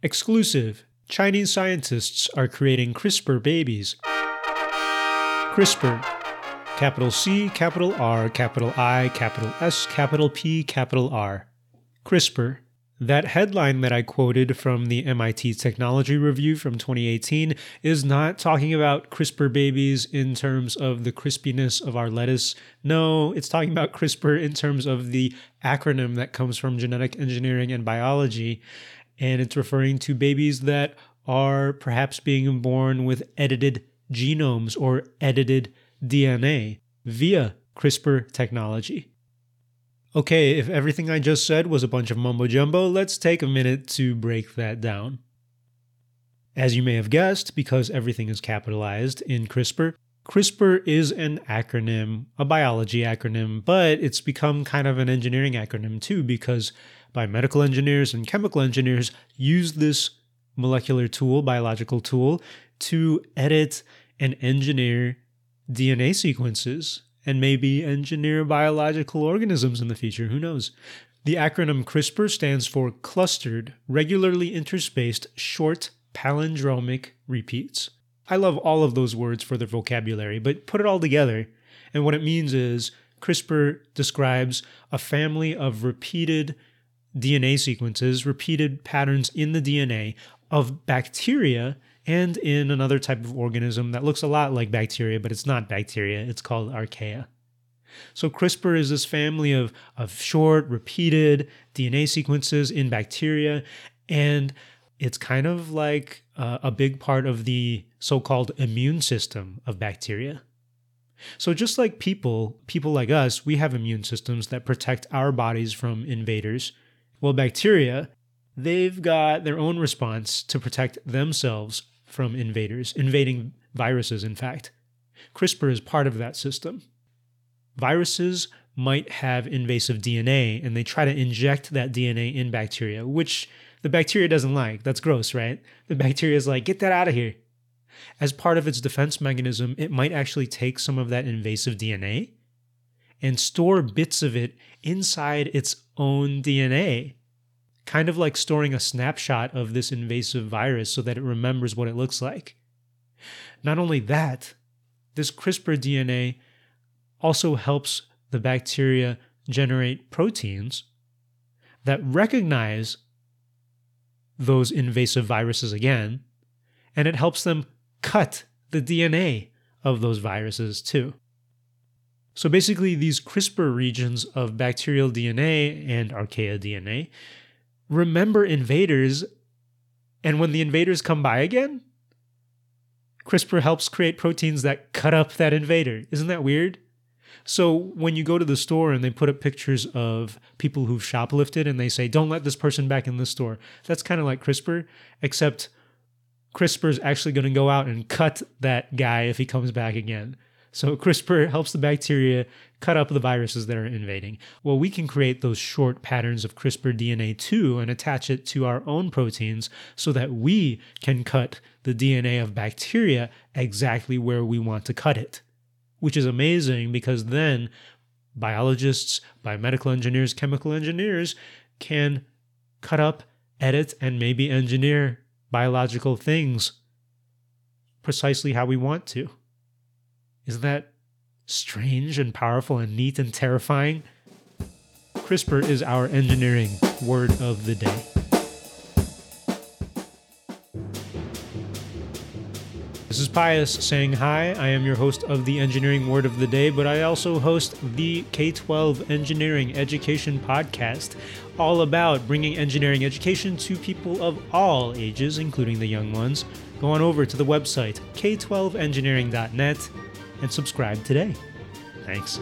Exclusive Chinese scientists are creating CRISPR babies. CRISPR. Capital C, capital R, capital I, capital S, capital P, capital R. CRISPR. That headline that I quoted from the MIT Technology Review from 2018 is not talking about CRISPR babies in terms of the crispiness of our lettuce. No, it's talking about CRISPR in terms of the acronym that comes from genetic engineering and biology. And it's referring to babies that are perhaps being born with edited genomes or edited DNA via CRISPR technology. Okay, if everything I just said was a bunch of mumbo jumbo, let's take a minute to break that down. As you may have guessed, because everything is capitalized in CRISPR, CRISPR is an acronym, a biology acronym, but it's become kind of an engineering acronym too, because biomedical engineers and chemical engineers use this molecular tool, biological tool, to edit and engineer DNA sequences and maybe engineer biological organisms in the future. Who knows? The acronym CRISPR stands for Clustered Regularly Interspaced Short Palindromic Repeats. I love all of those words for their vocabulary, but put it all together, and what it means is CRISPR describes a family of repeated DNA sequences, repeated patterns in the DNA of bacteria and in another type of organism that looks a lot like bacteria, but it's not bacteria. It's called archaea. So CRISPR is this family of, of short, repeated DNA sequences in bacteria, and it's kind of like uh, a big part of the so called immune system of bacteria. So, just like people, people like us, we have immune systems that protect our bodies from invaders. Well, bacteria, they've got their own response to protect themselves from invaders, invading viruses, in fact. CRISPR is part of that system. Viruses might have invasive DNA and they try to inject that DNA in bacteria, which the bacteria doesn't like. That's gross, right? The bacteria is like, get that out of here. As part of its defense mechanism, it might actually take some of that invasive DNA and store bits of it inside its own DNA kind of like storing a snapshot of this invasive virus so that it remembers what it looks like. Not only that, this CRISPR DNA also helps the bacteria generate proteins that recognize those invasive viruses again, and it helps them cut the DNA of those viruses too. So basically, these CRISPR regions of bacterial DNA and archaea DNA remember invaders, and when the invaders come by again, CRISPR helps create proteins that cut up that invader. Isn't that weird? So when you go to the store and they put up pictures of people who've shoplifted and they say, don't let this person back in the store, that's kind of like CRISPR, except CRISPR is actually going to go out and cut that guy if he comes back again. So CRISPR helps the bacteria cut up the viruses that are invading. Well, we can create those short patterns of CRISPR DNA too and attach it to our own proteins so that we can cut the DNA of bacteria exactly where we want to cut it. Which is amazing because then biologists, biomedical engineers, chemical engineers can cut up, edit, and maybe engineer biological things precisely how we want to. Isn't that strange and powerful and neat and terrifying? CRISPR is our engineering word of the day. This is Pius saying hi. I am your host of the Engineering Word of the Day, but I also host the K 12 Engineering Education Podcast, all about bringing engineering education to people of all ages, including the young ones. Go on over to the website, k12engineering.net and subscribe today. Thanks.